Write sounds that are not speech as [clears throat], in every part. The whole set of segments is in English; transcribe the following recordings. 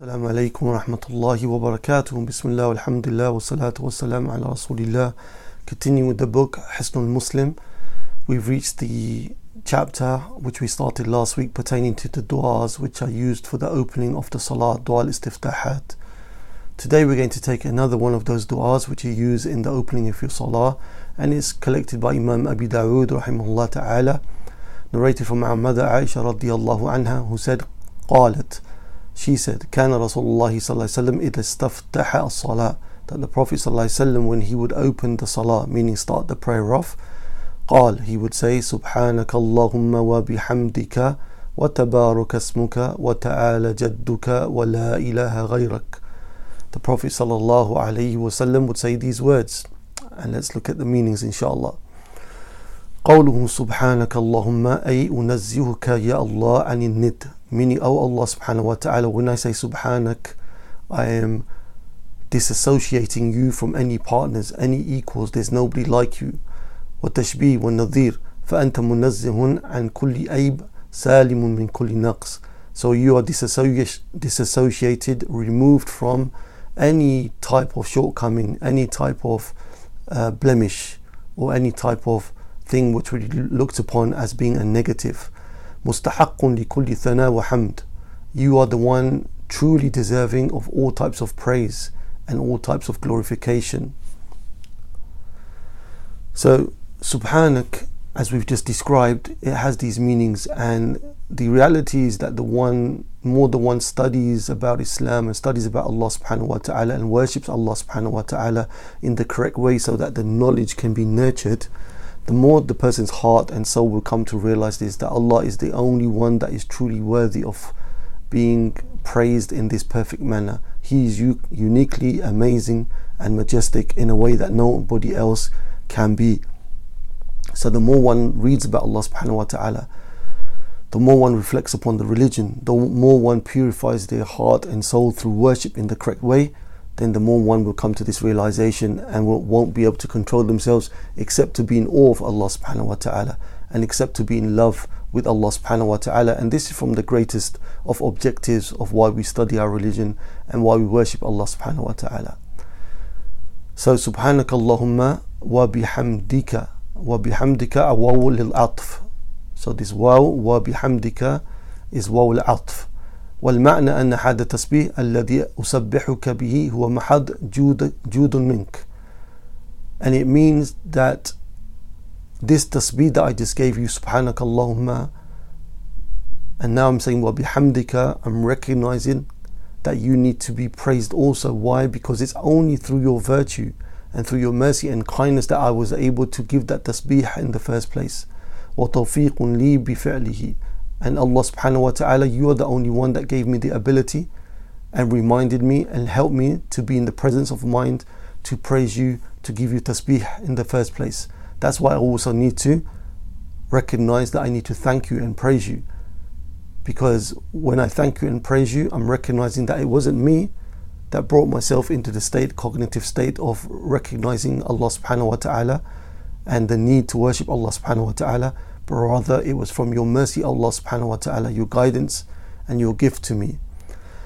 السلام عليكم ورحمة الله وبركاته بسم الله والحمد لله والصلاة والسلام على رسول الله Continuing with the book Hisnul Muslim We've reached the chapter which we started last week pertaining to the du'as which are used for the opening of the salat dua al-istiftahat Today we're going to take another one of those du'as which you use in the opening of your salah and it's collected by Imam Abi Dawood rahimahullah ta'ala narrated from our mother Aisha radiallahu anha who said قالت she said, كان رسول الله صلى الله عليه وسلم إذا استفتح الصلاة that the Prophet صلى الله عليه وسلم when he would open the salah, meaning start the prayer off, قال he would say سبحانك اللهم وبحمدك وتبارك اسمك وتعالى جدك ولا إله غيرك. The Prophet صلى الله عليه وسلم would say these words, and let's look at the meanings inshallah. قوله سبحانك اللهم أي أنزهك يا الله عن الند meaning oh Allah subhanahu wa ta'ala when I say subhanak I am disassociating you from any partners any equals there's nobody like you والتشبيه والنظير فأنت منزه عن كل عيب سالم من كل نقص so you are disassociated removed from any type of shortcoming any type of uh, blemish or any type of thing which would be looked upon as being a negative مستحق لكل ثناء وحمد you are the one truly deserving of all types of praise and all types of glorification so subhanak as we've just described it has these meanings and the reality is that the one more the one studies about Islam and studies about Allah subhanahu wa ta'ala and worships Allah subhanahu wa ta'ala in the correct way so that the knowledge can be nurtured the more the person's heart and soul will come to realize this that Allah is the only one that is truly worthy of being praised in this perfect manner. He is u- uniquely amazing and majestic in a way that nobody else can be. So the more one reads about Allah subhanahu wa ta'ala, the more one reflects upon the religion, the more one purifies their heart and soul through worship in the correct way, then the more one will come to this realization and will, won't be able to control themselves except to be in awe of Allah subhanahu wa ta'ala and except to be in love with Allah subhanahu wa ta'ala. And this is from the greatest of objectives of why we study our religion and why we worship Allah subhanahu wa ta'ala. So subhanaka Allahumma wa bihamdika wa bihamdika waw lil atf. So this waw wa bihamdika is waw al atf. والمعنى أن هذا التسبيح الذي أسبحك به هو محض جود, جود منك and it means that this tasbih that I just gave you subhanak Allahumma and now I'm saying وبحمدك I'm recognizing that you need to be praised also why because it's only through your virtue and through your mercy and kindness that I was able to give that tasbih in the first place وتوفيق لي بفعله and Allah subhanahu wa ta'ala, you are the only one that gave me the ability and reminded me and helped me to be in the presence of mind to praise you, to give you tasbih in the first place. That's why I also need to recognize that I need to thank you and praise you. Because when I thank you and praise you, I'm recognizing that it wasn't me that brought myself into the state, cognitive state of recognizing Allah subhanahu wa ta'ala and the need to worship Allah subhanahu wa ta'ala but rather it was from your mercy, Allah subhanahu wa ta'ala, your guidance and your gift to me.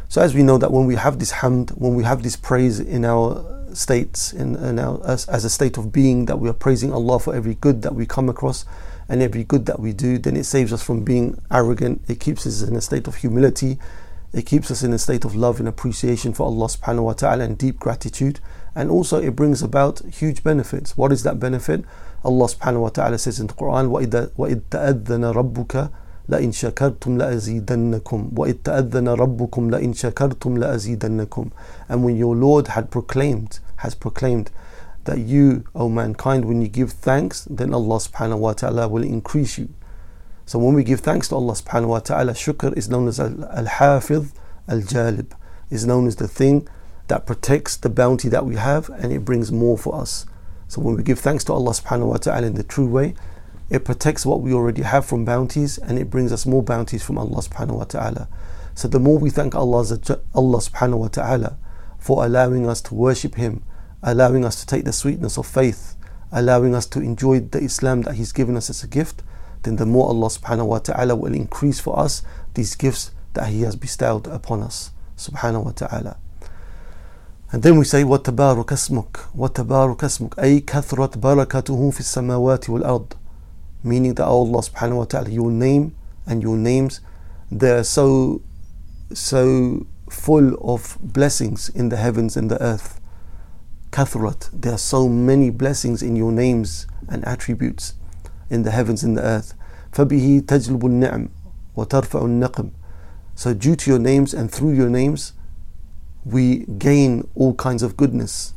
So, as we know that when we have this hamd, when we have this praise in our states, in, in our, as, as a state of being, that we are praising Allah for every good that we come across and every good that we do, then it saves us from being arrogant. It keeps us in a state of humility. It keeps us in a state of love and appreciation for Allah subhanahu wa ta'ala and deep gratitude. And also, it brings about huge benefits. What is that benefit? Allah subhanahu wa ta'ala says in the Quran, وَإِذْ تَأَذَّنَ رَبُّكَ لَإِن شَكَرْتُمْ لَأَزِيدَنَّكُمْ وَإِذْ تَأَذَّنَ رَبُّكُمْ لَإِن شَكَرْتُمْ لَأَزِيدَنَّكُمْ And when your Lord had proclaimed, has proclaimed that you, O mankind, when you give thanks, then Allah subhanahu wa ta'ala will increase you. So when we give thanks to Allah subhanahu wa ta'ala, shukr is known as al-hafidh al-jalib, is known as the thing that protects the bounty that we have and it brings more for us. So when we give thanks to Allah subhanahu wa ta'ala in the true way, it protects what we already have from bounties and it brings us more bounties from Allah subhanahu wa ta'ala. So the more we thank Allah, Allah subhanahu wa ta'ala for allowing us to worship Him, allowing us to take the sweetness of faith, allowing us to enjoy the Islam that He's given us as a gift, then the more Allah subhanahu wa ta'ala will increase for us these gifts that He has bestowed upon us. subhanahu wa ta'ala. And then we say وتبارك اسمك وتبارك اسمك أي كثرت بركته في السماوات والأرض meaning that Allah subhanahu wa ta'ala your name and your names they are so so full of blessings in the heavens and the earth kathrat there are so many blessings in your names and attributes in the heavens and the earth فبه تجلب النعم وترفع النقم so due to your names and through your names we gain all kinds of goodness.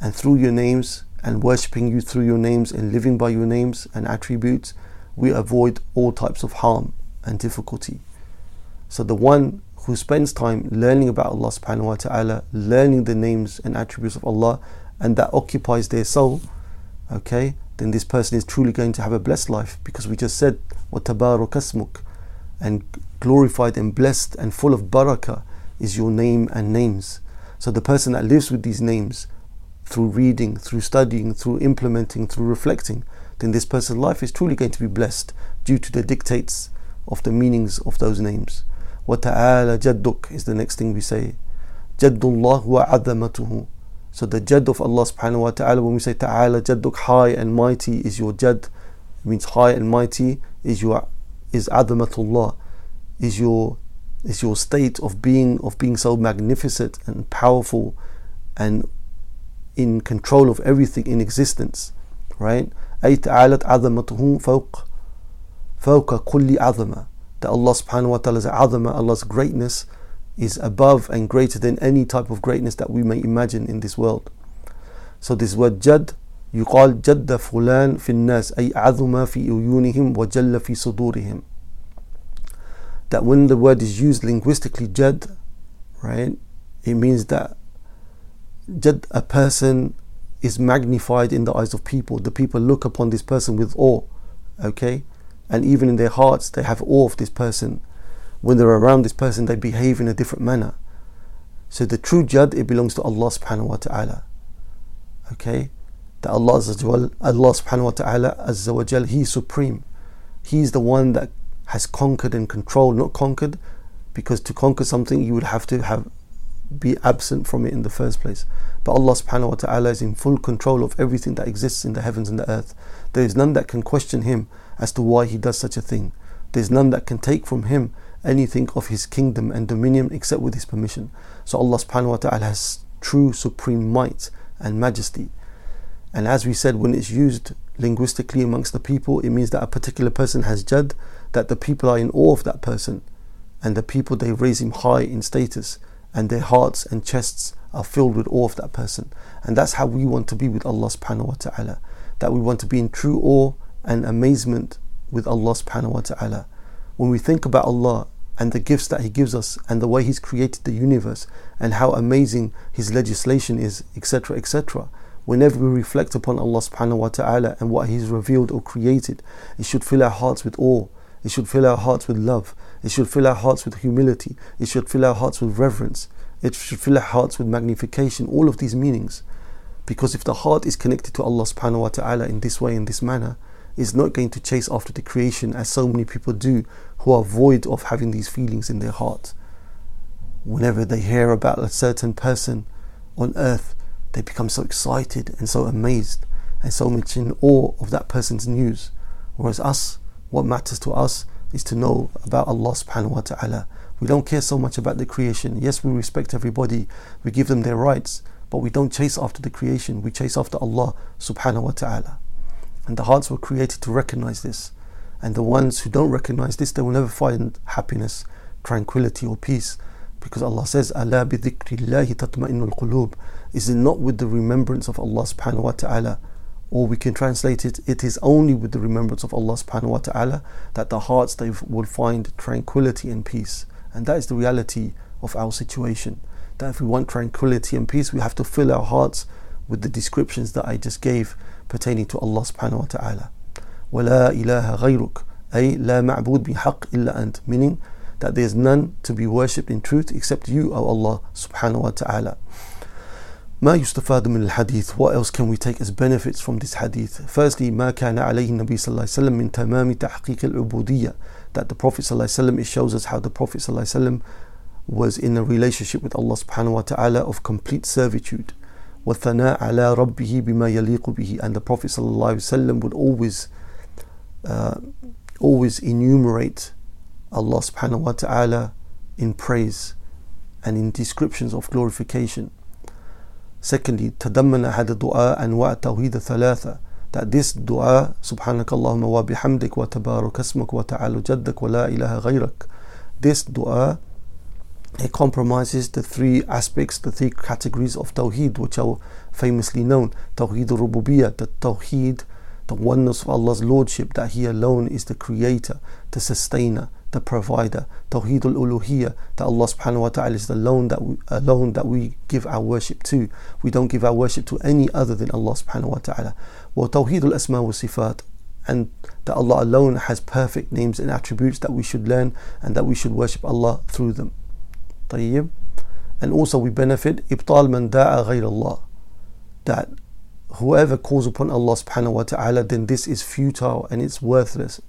And through your names and worshipping you through your names and living by your names and attributes, we avoid all types of harm and difficulty. So the one who spends time learning about Allah subhanahu wa ta'ala, learning the names and attributes of Allah, and that occupies their soul, okay, then this person is truly going to have a blessed life because we just said, وَتَبَارُكَ اسْمُكَ and glorified and blessed and full of barakah is your name and names. So the person that lives with these names through reading, through studying, through implementing, through reflecting, then this person's life is truly going to be blessed due to the dictates of the meanings of those names. وَتَعَالَى جَدُّكَ is the next thing we say. جَدُّ اللَّهُ وَعَظَمَتُهُ So the jad of Allah subhanahu wa ta'ala, when we say ta'ala jadduk, high and mighty is your jad, it means high and mighty is your is adamatullah, is your is your state of being of being so magnificent and powerful and in control of everything in existence right أي تعالت عظمته فوق فوق كل عظمة that Allah subhanahu wa ta'ala's عظمة Allah's greatness is above and greater than any type of greatness that we may imagine in this world so this word jad يقال جد فلان في الناس أي عظم في عيونهم وجل في صدورهم that when the word is used linguistically, jad, right, it means that jad, a person is magnified in the eyes of people. The people look upon this person with awe, okay? And even in their hearts, they have awe of this person. When they're around this person, they behave in a different manner. So the true jad, it belongs to Allah subhanahu wa ta'ala. Okay? That Allah, Allah subhanahu wa ta'ala, Azza wa Jal, He is supreme. He's the one that has conquered and controlled, not conquered, because to conquer something you would have to have be absent from it in the first place. But Allah subhanahu wa ta'ala is in full control of everything that exists in the heavens and the earth. There is none that can question him as to why he does such a thing. There is none that can take from him anything of his kingdom and dominion except with his permission. So Allah subhanahu wa ta'ala has true supreme might and majesty. And as we said, when it's used linguistically amongst the people, it means that a particular person has jad, that the people are in awe of that person, and the people they raise him high in status, and their hearts and chests are filled with awe of that person. And that's how we want to be with Allah subhanahu wa ta'ala. That we want to be in true awe and amazement with Allah subhanahu wa ta'ala. When we think about Allah and the gifts that He gives us and the way He's created the universe and how amazing His legislation is, etc., etc., whenever we reflect upon Allah subhanahu wa ta'ala and what He's revealed or created, it should fill our hearts with awe. It should fill our hearts with love. It should fill our hearts with humility. It should fill our hearts with reverence. It should fill our hearts with magnification. All of these meanings. Because if the heart is connected to Allah subhanahu wa ta'ala in this way, in this manner, is not going to chase after the creation as so many people do who are void of having these feelings in their heart. Whenever they hear about a certain person on earth, they become so excited and so amazed and so much in awe of that person's news. Whereas us, what matters to us is to know about Allah subhanahu wa ta'ala. We don't care so much about the creation. Yes, we respect everybody, we give them their rights, but we don't chase after the creation, we chase after Allah subhanahu wa ta'ala. And the hearts were created to recognize this. And the ones who don't recognize this, they will never find happiness, tranquility, or peace. Because Allah says, Allah bi. Is it not with the remembrance of Allah subhanahu wa ta'ala? Or we can translate it, it is only with the remembrance of Allah subhanahu wa ta'ala that the hearts they will find tranquility and peace. And that is the reality of our situation. That if we want tranquility and peace, we have to fill our hearts with the descriptions that I just gave pertaining to Allah subhanahu wa ta'ala. وَلَا إِلَهَ غَيْرُكَ أي لا معبود بحق إلا أنت meaning that there is none to be worshipped in truth except you, O Allah subhanahu wa ta'ala. ما يستفاد من الحديث What else can we take as benefits from this hadith? Firstly, ما كان عليه النبي صلى الله عليه وسلم من تمام تحقيق العبودية That the Prophet صلى الله عليه وسلم, it shows us how the Prophet صلى الله عليه وسلم was in a relationship with Allah subhanahu wa ta'ala of complete servitude. وَالثَّنَاءَ عَلَى رَبِّهِ بِمَا يَلِيقُ بِهِ And the Prophet ﷺ would always, uh, always enumerate Allah subhanahu wa ta'ala in praise and in descriptions of glorification. Secondly, تضمن هذا الدعاء أنواع التوحيد ثلاثة that this dua سبحانك اللهم وبحمدك وتبارك اسمك وتعالى جدك ولا إله غيرك this dua it compromises the three aspects, the three categories of Tawheed, which are famously known. Tawheed al-Rububiyyah, the Tawheed, the oneness of Allah's Lordship, that He alone is the Creator, the Sustainer, the Provider. Tawheed al-Uluhiyyah, that Allah subhanahu wa ta'ala is the alone that, we, alone that we give our worship to. We don't give our worship to any other than Allah subhanahu wa ta'ala. Well, Tawheed al-Asma wa Sifat, and that Allah alone has perfect names and attributes that we should learn and that we should worship Allah through them. طيب and also we benefit إبطال من داء غير الله that whoever calls upon Allah subhanahu wa ta'ala then this is futile and it's worthless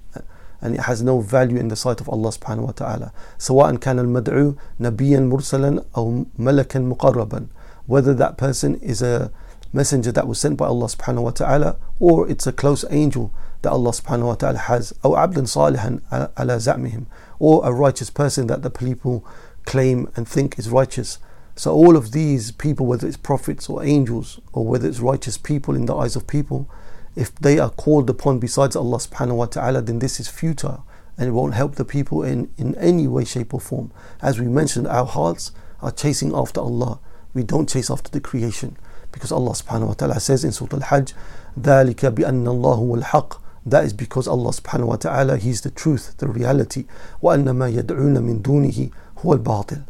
and it has no value in the sight of Allah subhanahu wa ta'ala سواء كان المدعو نبيا مرسلا أو ملكا مقربا whether that person is a messenger that was sent by Allah subhanahu wa ta'ala or it's a close angel that Allah subhanahu wa ta'ala has أو عبدا صالحا على زعمهم or a righteous person that the people claim and think is righteous. So all of these people, whether it's prophets or angels, or whether it's righteous people in the eyes of people, if they are called upon besides Allah subhanahu wa ta'ala, then this is futile and it won't help the people in, in any way, shape, or form. As we mentioned, our hearts are chasing after Allah. We don't chase after the creation. Because Allah subhanahu wa ta'ala says in Surah Al-Hajj, ذَلِكَ بِأَنَّ اللَّهُ الْحَقِّ that is because Allah subhanahu wa ta'ala, He's the truth, the reality. وَأَنَّ مَا يَدْعُونَ مِن دُونِهِ هو الباطل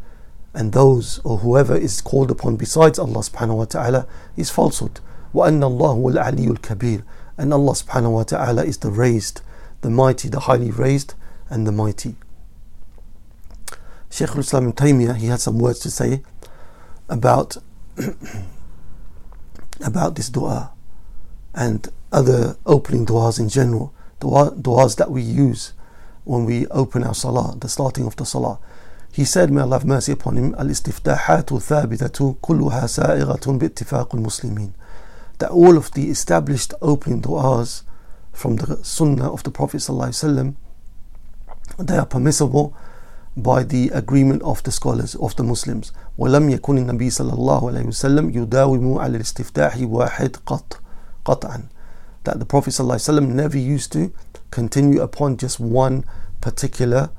and those or whoever is called upon besides Allah subhanahu wa ta'ala is falsehood وأن الله هو العلي الكبير and Allah subhanahu wa ta'ala is the raised the mighty the highly raised and the mighty Shaykh al-Islam ibn Taymiyyah he had some words to say about [coughs] about this dua and other opening duas in general dua, duas that we use when we open our salah the starting of the salah he said, may Allah have mercy upon him, الاستفتاحات الثابتة كلها سائغة باتفاق المسلمين. That all of the established opening du'as from the sunnah of the Prophet ﷺ, they are permissible by the agreement of the scholars of the Muslims. ولم يكن النبي صلى الله عليه وسلم يداوم على الاستفتاح واحد قط قطعا. That the Prophet ﷺ never used to continue upon just one particular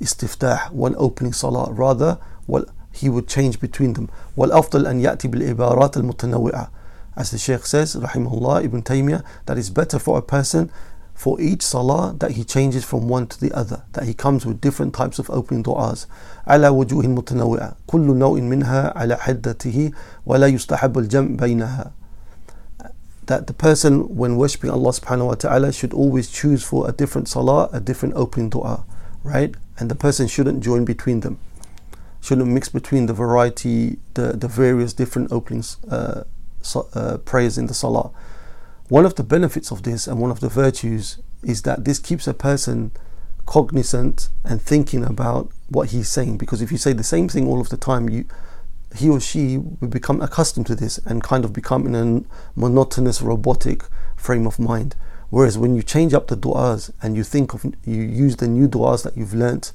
istiftah, one opening salah. Rather, well, he would change between them. والأفضل أن يأتي بالعبارات المتنوعة. As the Shaykh says, rahimahullah, Ibn Taymiyyah, that is better for a person for each salah that he changes from one to the other, that he comes with different types of opening du'as. على وجوه متنوعة كل نوع منها على حدته ولا يستحب الجمع بينها that the person when worshipping Allah subhanahu wa ta'ala should always choose for a different salah, a different opening dua, right? and the person shouldn't join between them shouldn't mix between the variety the, the various different openings uh, so, uh, prayers in the salah. One of the benefits of this and one of the virtues is that this keeps a person cognizant and thinking about what he's saying. Because if you say the same thing all of the time you he or she will become accustomed to this and kind of become in a monotonous robotic frame of mind. Whereas when you change up the du'as and you think of, you use the new du'as that you've learnt,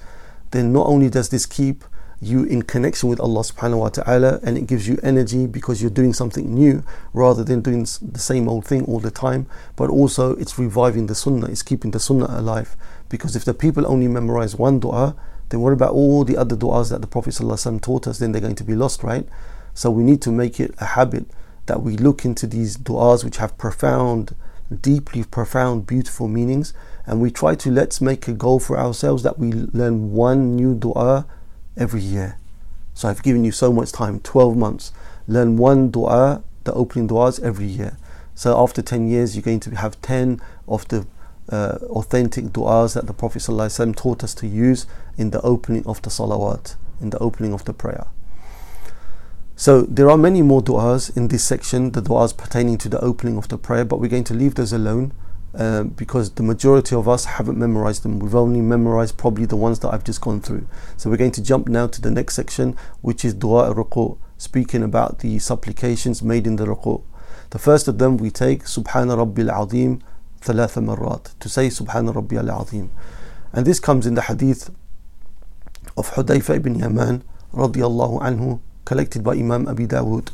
then not only does this keep you in connection with Allah subhanahu wa ta'ala and it gives you energy because you're doing something new rather than doing the same old thing all the time, but also it's reviving the sunnah, it's keeping the sunnah alive. Because if the people only memorize one du'a, then what about all the other du'as that the Prophet taught us? Then they're going to be lost, right? So we need to make it a habit that we look into these du'as which have profound deeply profound, beautiful meanings. And we try to let's make a goal for ourselves that we learn one new dua every year. So I've given you so much time 12 months. Learn one dua, the opening duas every year. So after 10 years, you're going to have 10 of the uh, authentic du'as that the Prophet ﷺ taught us to use in the opening of the salawat, in the opening of the prayer. So there are many more du'as in this section, the du'as pertaining to the opening of the prayer, but we're going to leave those alone uh, because the majority of us haven't memorized them. We've only memorized probably the ones that I've just gone through. So we're going to jump now to the next section, which is dua al speaking about the supplications made in the ruku'. The first of them we take Subhana al-Azim, thalatha marrat to say Subhana al-Azim, And this comes in the hadith of Hudayfa ibn Yaman radiallahu anhu collected by Imam Abi Dawood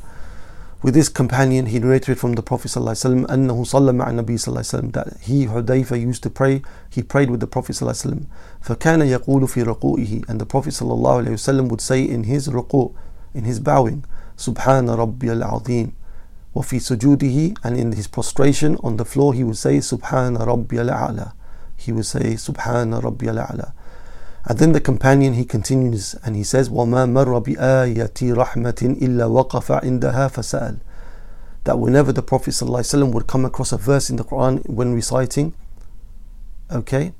With this companion, he narrated from the Prophet ﷺ أنه صلى مع النبي صلى الله عليه وسلم that he Hudayfa used to pray. He prayed with the Prophet صلى الله عليه وسلم فكان يقول في رقوئه and the Prophet صلى الله عليه وسلم would say in his ruku, in his bowing, سبحان ربي العظيم وفي سجوده and in his prostration on the floor he would say سبحان ربي الأعلى. He would say سبحان ربي الأعلى. And then the companion he continues and he says, وَمَا مَرَّ بِآيَةِ رَحْمَةٍ إِلَّا وَقَفَ عِنْدَهَا فَسَأَلَ That whenever the Prophet ﷺ would come across a verse in the Quran when reciting, okay,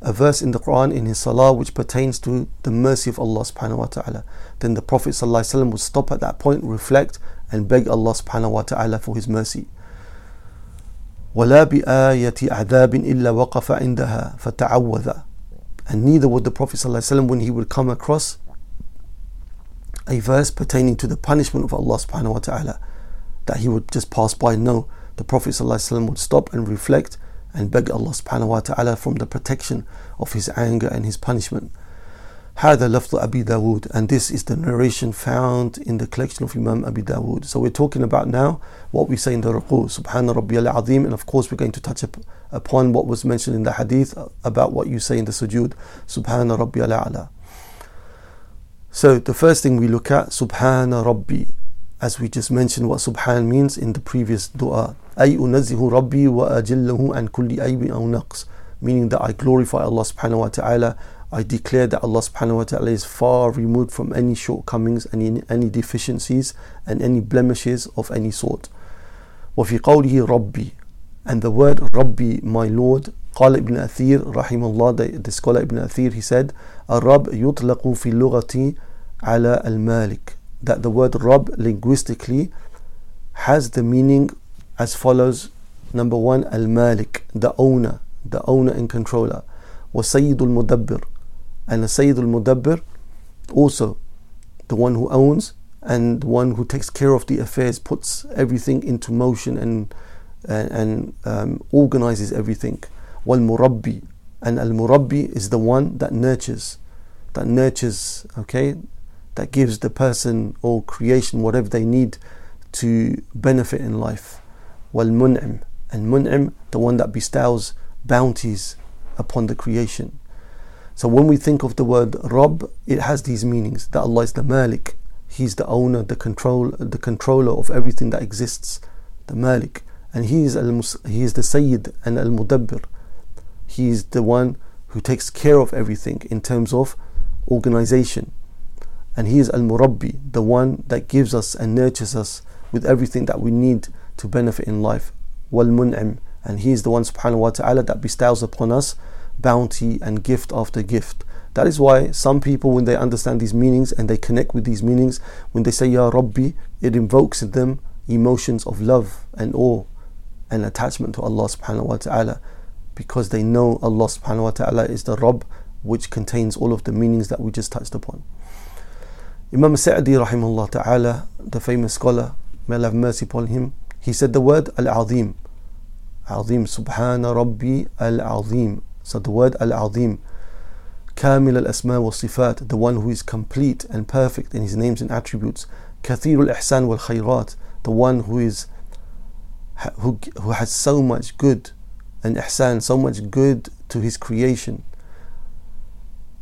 a verse in the Quran in his salah which pertains to the mercy of Allah subhanahu wa ta'ala, then the Prophet ﷺ would stop at that point, reflect, and beg Allah subhanahu wa ta'ala for his mercy. ولا بآية عذاب إلا وقف عندها فتعوذ and neither would the Prophet ﷺ when he would come across a verse pertaining to the punishment of Allah subhanahu wa ta'ala that he would just pass by. No, the Prophet ﷺ would stop and reflect and beg Allah subhanahu wa ta'ala from the protection of his anger and his punishment. هذا لفظ أبي داود and this is the narration found in the collection of Imam Abi Dawood. So we're talking about now what we say in the ruku, Subhana Rabbi al-Azim and of course we're going to touch upon what was mentioned in the hadith about what you say in the sujood, Subhana Rabbi al-A'la. So the first thing we look at, Subhana Rabbi, as we just mentioned what Subhan means in the previous dua. أي أنزه ربي وأجله عن كل عيب أو نقص meaning that I glorify Allah subhanahu wa ta'ala I declare that Allah subhanahu wa ta'ala is far removed from any shortcomings and any, any deficiencies and any blemishes of any sort. وفي قوله ربي and the word Rabbi, my Lord, قال ابن أثير رحمه الله, the, the scholar Ibn Athir, he said, الرب يطلق في اللغة على المالك. That the word Rab linguistically has the meaning as follows. Number one, al-malik, the owner, the owner and controller. وسيد المدبر and the Sayyid al-Mudabbir also the one who owns and the one who takes care of the affairs puts everything into motion and and, and um, organizes everything. Wal murabbi. And al murabbi is the one that nurtures that nurtures okay that gives the person or creation whatever they need to benefit in life. Wal mun'im. And mun'im the one that bestows bounties upon the creation so when we think of the word Rabb, it has these meanings that Allah is the Malik, He's the owner, the control, the controller of everything that exists, the Malik, and He is al He is the Sayyid and Al Mudabbir. He is the one who takes care of everything in terms of organization, and He is Al Murabbi, the one that gives us and nurtures us with everything that we need to benefit in life. Wal Mun'im, and He is the one Subhanahu wa Taala that bestows upon us bounty and gift after gift. That is why some people, when they understand these meanings and they connect with these meanings, when they say Ya Rabbi, it invokes in them emotions of love and awe and attachment to Allah subhanahu wa ta'ala because they know Allah subhanahu wa ta'ala is the Rabb which contains all of the meanings that we just touched upon. Imam Sa'di rahimahullah ta'ala, the famous scholar, may Allah have mercy upon him, he said the word Al-Azim. Azim, Subhana Rabbi Al-Azim. So the word Al-Azim, Kamil al-Asma wa Sifat, the one who is complete and perfect in his names and attributes. Kathir al-Ihsan wal Khayrat, the one who is who, who has so much good and ihsan, so much good to his creation.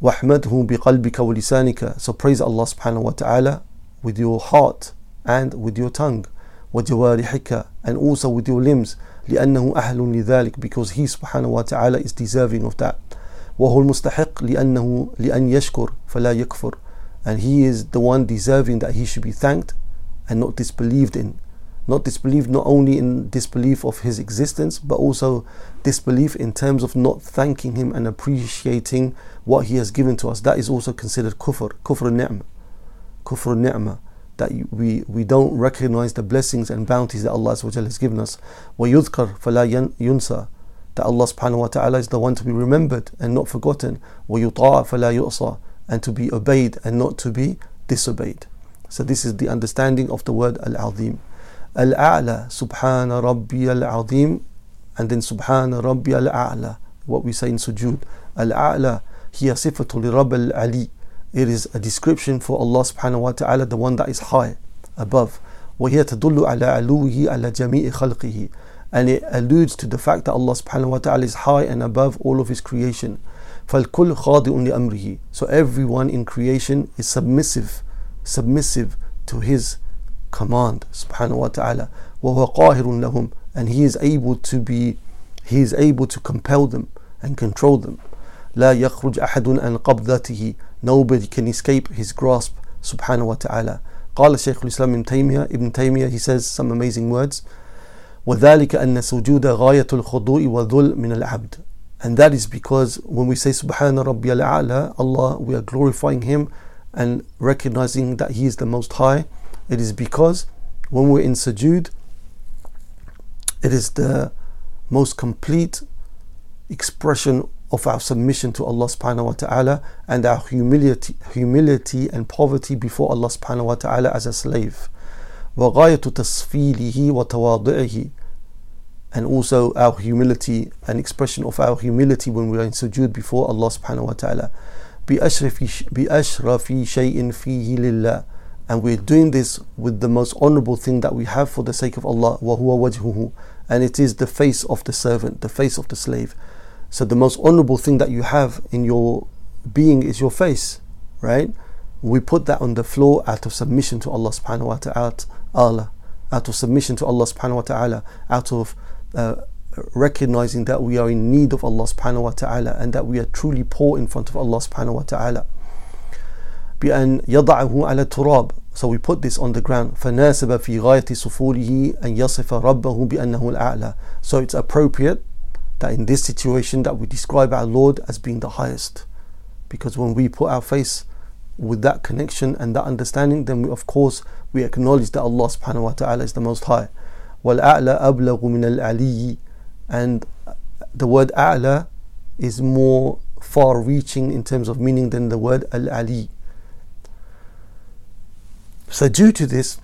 وَاحْمَدْهُ بِقَلْبِكَ وَلِسَانِكَ So praise Allah subhanahu wa ta'ala with your heart and with your tongue. وَجَوَارِحِكَ And also with your limbs. لأنه أهل لذلك because he سبحانه وتعالى is deserving of that وهو المستحق لأنه لأن يشكر فلا يكفر and he is the one deserving that he should be thanked and not disbelieved in not disbelieved not only in disbelief of his existence but also disbelief in terms of not thanking him and appreciating what he has given to us that is also considered kufr kufr ni'mah kufr ni'mah that we, we don't recognize the blessings and bounties that Allah has given us. وَيُذْكَرْ فَلَا يُنْسَى that Allah subhanahu wa ta'ala is the one to be remembered and not forgotten. وَيُطَاعَ فَلَا يُؤْصَى And to be obeyed and not to be disobeyed. So this is the understanding of the word Al-Azim. Al-A'la, Subhana Rabbi Al-Azim, and then Subhana Rabbi Al-A'la, what we say in sujood. Al-A'la, هي صفة لرب العلي. It is a description for Allah subhanahu wa ta'ala, the one that is high, above. وهي تدل على علوه على جميع خلقه and it alludes to the fact that Allah subhanahu wa ta'ala is high and above all of his creation فالكل خاضع لأمره so everyone in creation is submissive submissive to his command subhanahu wa ta'ala وهو قاهر لهم and he is able to be he is able to compel them and control them لا يخرج أحد عن قبضته nobody can escape his grasp subhanahu wa ta'ala قال شيخ الإسلام ابن تيمية ابن تيمية he says some amazing words وذلك أن سجود غاية الخضوع وذل من العبد and that is because when we say سبحان ربي الأعلى Allah we are glorifying him and recognizing that he is the most high it is because when we're in sujood it is the most complete expression of our submission to Allah subhanahu wa ta'ala and our humility, humility and poverty before Allah subhanahu wa ta'ala as a slave. وغاية تصفيله وتواضعه and also our humility an expression of our humility when we are in sujood before Allah subhanahu wa ta'ala بأشرف, بأشرف شيء فيه لله and we're doing this with the most honorable thing that we have for the sake of Allah وهو وجهه and it is the face of the servant the face of the slave so the most honorable thing that you have in your being is your face right we put that on the floor out of submission to Allah subhanahu wa ta'ala out of submission to Allah subhanahu wa ta'ala out of uh, recognizing that we are in need of Allah subhanahu wa ta'ala and that we are truly poor in front of Allah subhanahu wa ta'ala بأن يضعه على التراب so we put this on the ground فناسب في غاية صفوله أن يصف ربه بأنه الأعلى so it's appropriate that in this situation that we describe our Lord as being the highest because when we put our face with that connection and that understanding then we, of course we acknowledge that Allah subhanahu wa ta'ala is the most high والأعلى أبلغ من العلي and the word أعلى is more far reaching in terms of meaning than the word al-ali so due to this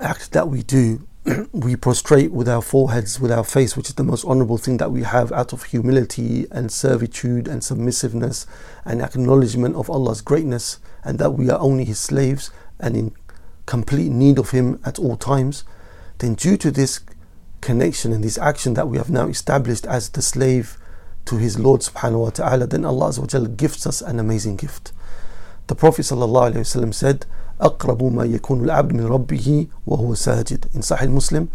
act that we do [clears throat] we prostrate with our foreheads, with our face, which is the most honorable thing that we have out of humility and servitude and submissiveness and acknowledgement of Allah's greatness and that we are only His slaves and in complete need of Him at all times, then due to this connection and this action that we have now established as the slave to his Lord subhanahu wa ta'ala, then Allah gifts us an amazing gift. The Prophet said, أقرب ما يكون العبد من ربه وهو ساجد in Sahih Muslim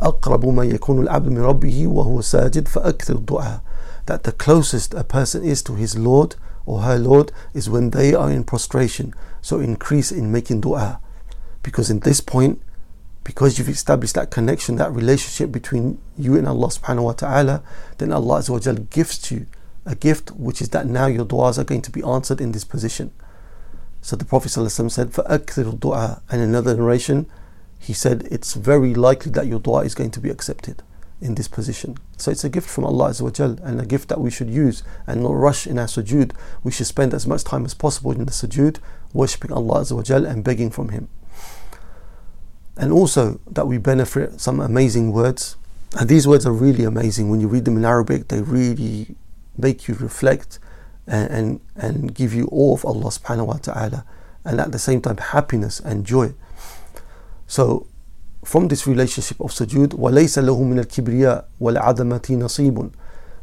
أقرب ما يكون العبد من ربه وهو ساجد فأكثر الدعاء that the closest a person is to his Lord or her Lord is when they are in prostration so increase in making dua because in this point because you've established that connection that relationship between you and Allah subhanahu wa ta'ala then Allah Azza gifts you a gift which is that now your du'as are going to be answered in this position so the Prophet ﷺ said, فَأَكْثِرُ dua. And in another narration, he said, it's very likely that your dua is going to be accepted in this position. So it's a gift from Allah Azza and a gift that we should use and not rush in our sujood. We should spend as much time as possible in the sujood, worshipping Allah Azza and begging from Him. And also that we benefit some amazing words. And these words are really amazing. When you read them in Arabic, they really make you reflect and, and, and give you awe of Allah subhanahu wa ta'ala and at the same time happiness and joy. So from this relationship of sujood, وَلَيْسَ لَهُ مِنَ الْكِبْرِيَاءِ وَالْعَظَمَةِ نَصِيبٌ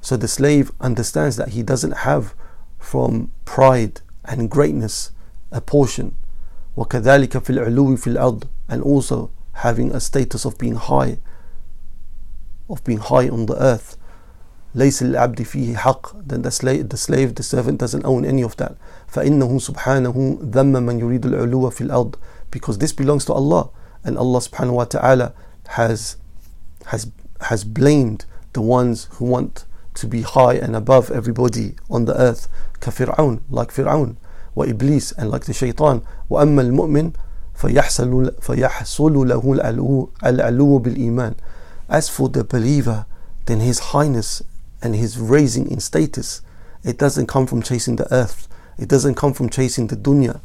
So the slave understands that he doesn't have from pride and greatness a portion. وَكَذَلِكَ فِي الْعُلُوِ فِي الْأَرْضِ And also having a status of being high, of being high on the earth. ليس للعبد فيه حق the slave, the servant doesn't own any of that فإنه سبحانه ذم من يريد العلو في الأرض because this belongs to Allah and Allah wa ta'ala has has has blamed the ones who want to be high and above everybody on the earth كفرعون like فرعون وإبليس and like the shaitan وأما المؤمن فيحصل فيحصل له العلو, العلو بالإيمان as for the believer then his highness and his raising in status, it doesn't come from chasing the earth. It doesn't come from chasing the dunya.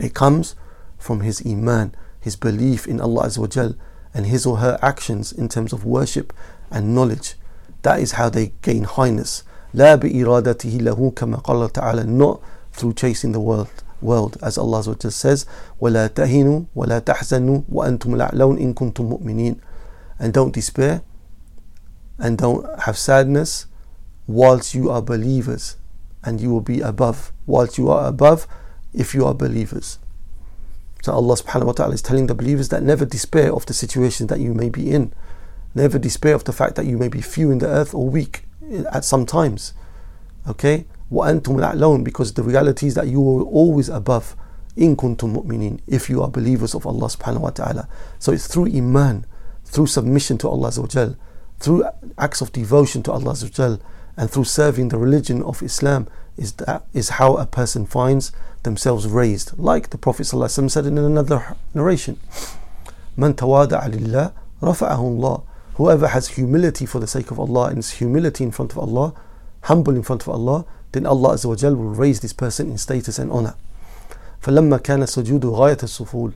It comes from his iman, his belief in Allah Azza wa Jal, and his or her actions in terms of worship and knowledge. That is how they gain highness. لا بإرادته له كما قال تعالى not through chasing the world world as Allah says ولا تهنوا ولا تحزنوا وأنتم الأعلون إن كنتم مؤمنين and don't despair and don't have sadness whilst you are believers and you will be above whilst you are above if you are believers so Allah subhanahu wa ta'ala is telling the believers that never despair of the situation that you may be in never despair of the fact that you may be few in the earth or weak at some times okay وَأَنْتُمْ الْأَعْلَوْنَ because the reality is that you are always above in kuntum mu'minin if you are believers of Allah subhanahu wa ta'ala so it's through iman through submission to Allah Azza through acts of devotion to Allah Azza and through serving the religion of Islam is that is how a person finds themselves raised like the Prophet ﷺ said in another narration Man tawada'a lillah rafa'ahu Allah whoever has humility for the sake of Allah and is humility in front of Allah humble in front of Allah then Allah Azza wa Jal will raise this person in status and honor. فلما كان السجود غاية السفول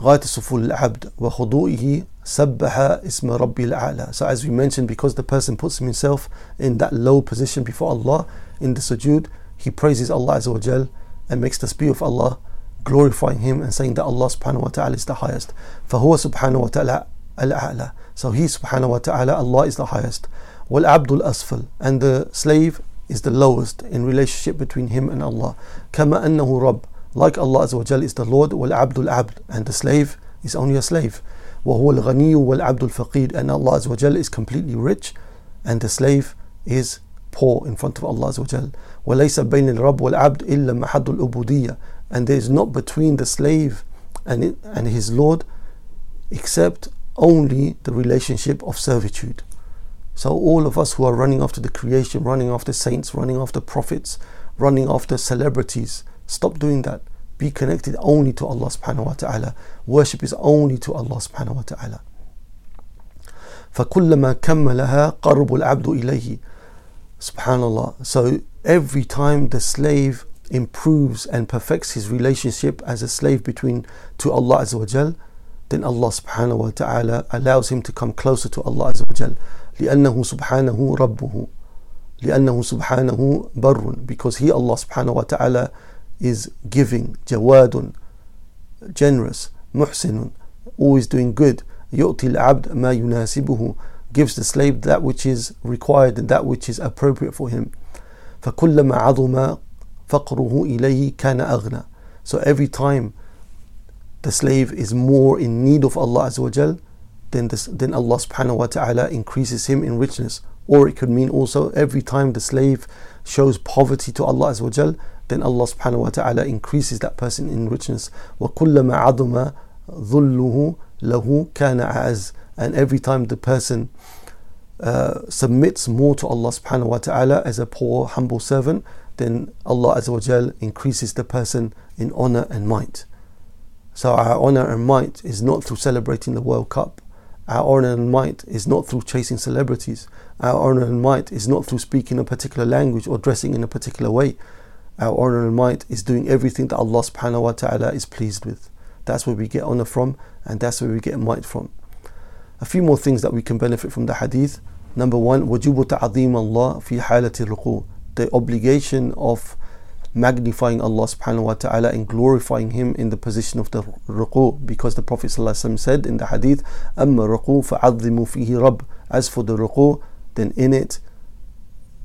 غاية السفول العبد وخضوئه سبح اسم ربي الأعلى So as we mentioned, because the person puts himself in that low position before Allah in the sujood, he praises Allah Azza wa Jal and makes the speech of Allah, glorifying Him and saying that Allah subhanahu wa ta'ala is the highest. فهو سبحانه وتعالى الأعلى So He subhanahu wa ta'ala, Allah is the highest. والعبد الأسفل and the slave is the lowest in relationship between him and Allah كما أنه رب like Allah Azza wa Jal is the Lord والعبد العبد and the slave is only a slave وهو الغني والعبد الفقير and Allah Azza wa Jal is completely rich and the slave is poor in front of Allah Azza wa Jal وليس بين الرب والعبد إلا محد العبودية and there is not between the slave and, it, and his Lord except only the relationship of servitude so, all of us who are running after the creation, running after saints, running after prophets, running after celebrities, stop doing that. Be connected only to Allah subhanahu wa ta'ala. Worship is only to Allah subhanahu wa ta'ala. فكلما كملها قرب العبد إليه Subhanallah. So every time the slave improves and perfects his relationship as a slave between to Allah Azza wa Jal, then Allah subhanahu wa ta'ala allows him to come closer to Allah Azza wa Jal. لأنه سبحانه ربه لأنه سبحانه بر because he Allah subhanahu wa ta'ala is giving جواد generous محسن always doing good يؤتي العبد ما يناسبه gives the slave that which is required and that which is appropriate for him فكلما عظم فقره إليه كان أغنى so every time the slave is more in need of Allah Azza wa Jal then, this, then Allah subhanahu wa ta'ala increases him in richness. Or it could mean also every time the slave shows poverty to Allah Azza wa Jal, then Allah subhanahu wa ta'ala increases that person in richness. وَكُلَّمَا عَظُمَ ظُلُّهُ لَهُ كَانَ عَزْ And every time the person uh, submits more to Allah subhanahu wa ta'ala as a poor, humble servant, then Allah Azza wa Jal increases the person in honor and might. So our honor and might is not through celebrating the World Cup. Our honor and might is not through chasing celebrities. Our honor and might is not through speaking a particular language or dressing in a particular way. Our honor and might is doing everything that Allah subhanahu wa ta'ala is pleased with. That's where we get honor from and that's where we get might from. A few more things that we can benefit from the hadith. Number one, وجوب تعظيم الله في حالة الركوع. The obligation of magnifying Allah subhanahu wa ta'ala and glorifying Him in the position of the ruku because the Prophet said in the hadith, أَمَّا ruku فَعَظِّمُوا فِيهِ رَبْ As for the ruku, then in it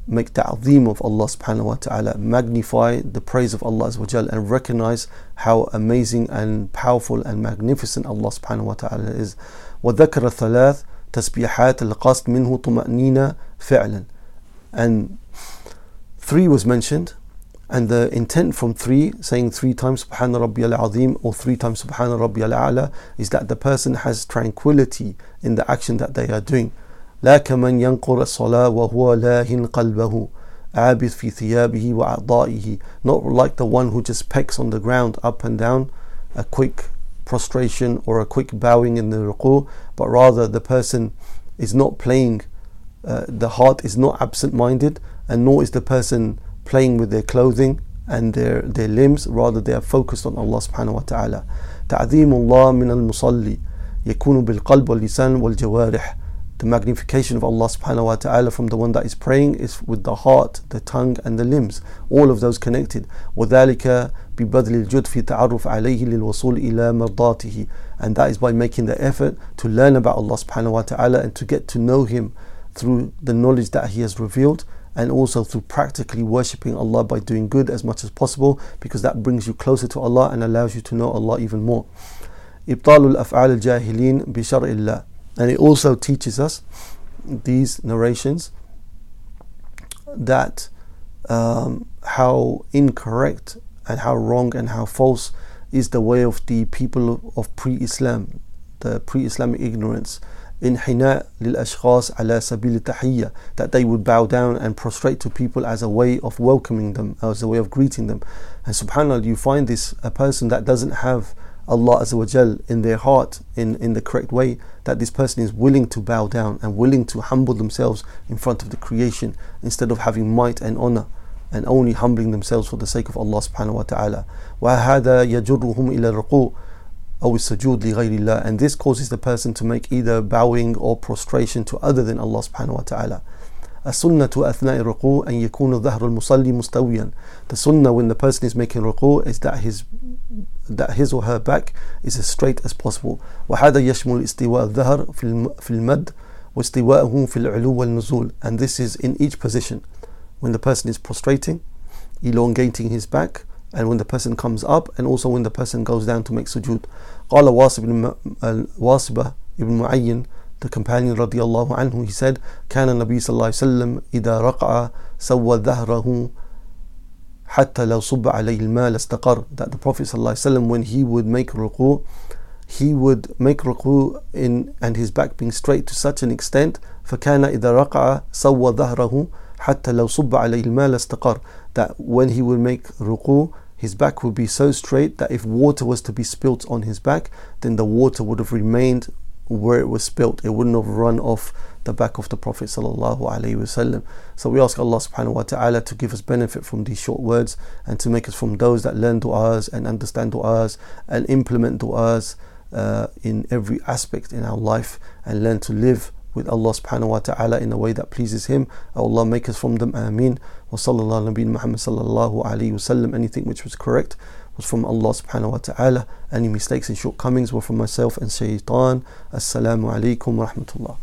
make ta'zeem of Allah subhanahu wa ta'ala, magnify the praise of Allah and recognize how amazing and powerful and magnificent Allah subhanahu wa ta'ala is. وذكر الثلاث تسبيحات القصد منه طمأنينة فعلا and three was mentioned and the intent from three, saying three times Subhana Rabbiyal Azim or three times Subhana Rabbiyal A'la, is that the person has tranquility in the action that they are doing. لا كمن ينقر الصلاة وهو لاهن قلبه عابث في ثيابه وأعضائه Not like the one who just pecks on the ground up and down, a quick prostration or a quick bowing in the ruku, but rather the person is not playing, uh, the heart is not absent minded, and nor is the person playing with their clothing and their, their limbs, rather they are focused on Allah subhanahu wa ta'ala. تعظيم الله من المصلي يكون بالقلب واللسان والجوارح the magnification of Allah subhanahu wa ta'ala from the one that is praying is with the heart, the tongue and the limbs, all of those connected. وذلك ببذل الجد في تعرف عليه للوصول إلى مرضاته and that is by making the effort to learn about Allah subhanahu wa ta'ala and to get to know Him through the knowledge that He has revealed and also through practically worshipping Allah by doing good as much as possible because that brings you closer to Allah and allows you to know Allah even more. إبطال الأفعال الجاهلين بشرع الله and it also teaches us, these narrations, that um, how incorrect and how wrong and how false is the way of the people of pre Islam, the pre Islamic ignorance. In Hina lil ashqas ala sabil that they would bow down and prostrate to people as a way of welcoming them, as a way of greeting them. And subhanAllah, you find this a person that doesn't have Allah Azza in their heart in, in the correct way, that this person is willing to bow down and willing to humble themselves in front of the creation instead of having might and honor and only humbling themselves for the sake of Allah subhanahu wa ta'ala. وهذا يجرهم إلى الرقوع أو السجود لغير الله and this causes the person to make either bowing or prostration to other than Allah subhanahu wa ta'ala. السنة أثناء الركوع أن يكون ظهر المصلي مستويا. The sunnah when the person is making ruku is that his that his or her back is as straight as possible. وهذا يشمل استواء الظهر في في المد واستواءه في العلو والنزول. And this is in each position. When the person is prostrating, elongating his back, and when the person comes up, and also when the person goes down to make sujood. قال واصب واصبة ابن معين the companion radiallahu anhu, he said, كان النبي صلى الله عليه وسلم إذا رقع سوى ظهره حتى لو صب عليه الماء لاستقر that the Prophet صلى الله عليه وسلم when he would make ruku he would make ruku in and his back being straight to such an extent فكان إذا رقع سوى ظهره حتى لو صب عليه الماء لاستقر that when he would make ruku his back would be so straight that if water was to be spilt on his back then the water would have remained where it was spilt, it wouldn't have run off the back of the Prophet sallallahu. So we ask Allah subhanahu wa ta'ala to give us benefit from these short words and to make us from those that learn du'as and understand du'as and implement du'as uh, in every aspect in our life and learn to live with Allah subhanahu wa ta'ala in a way that pleases Him. Allah make us from them. Ameen. Wa sallallahu Muhammad sallallahu alayhi wasallam. Anything which was correct was from Allah subhanahu wa ta'ala. Any mistakes and shortcomings were from myself and shaitan. Assalamu alaikum wa rahmatullah.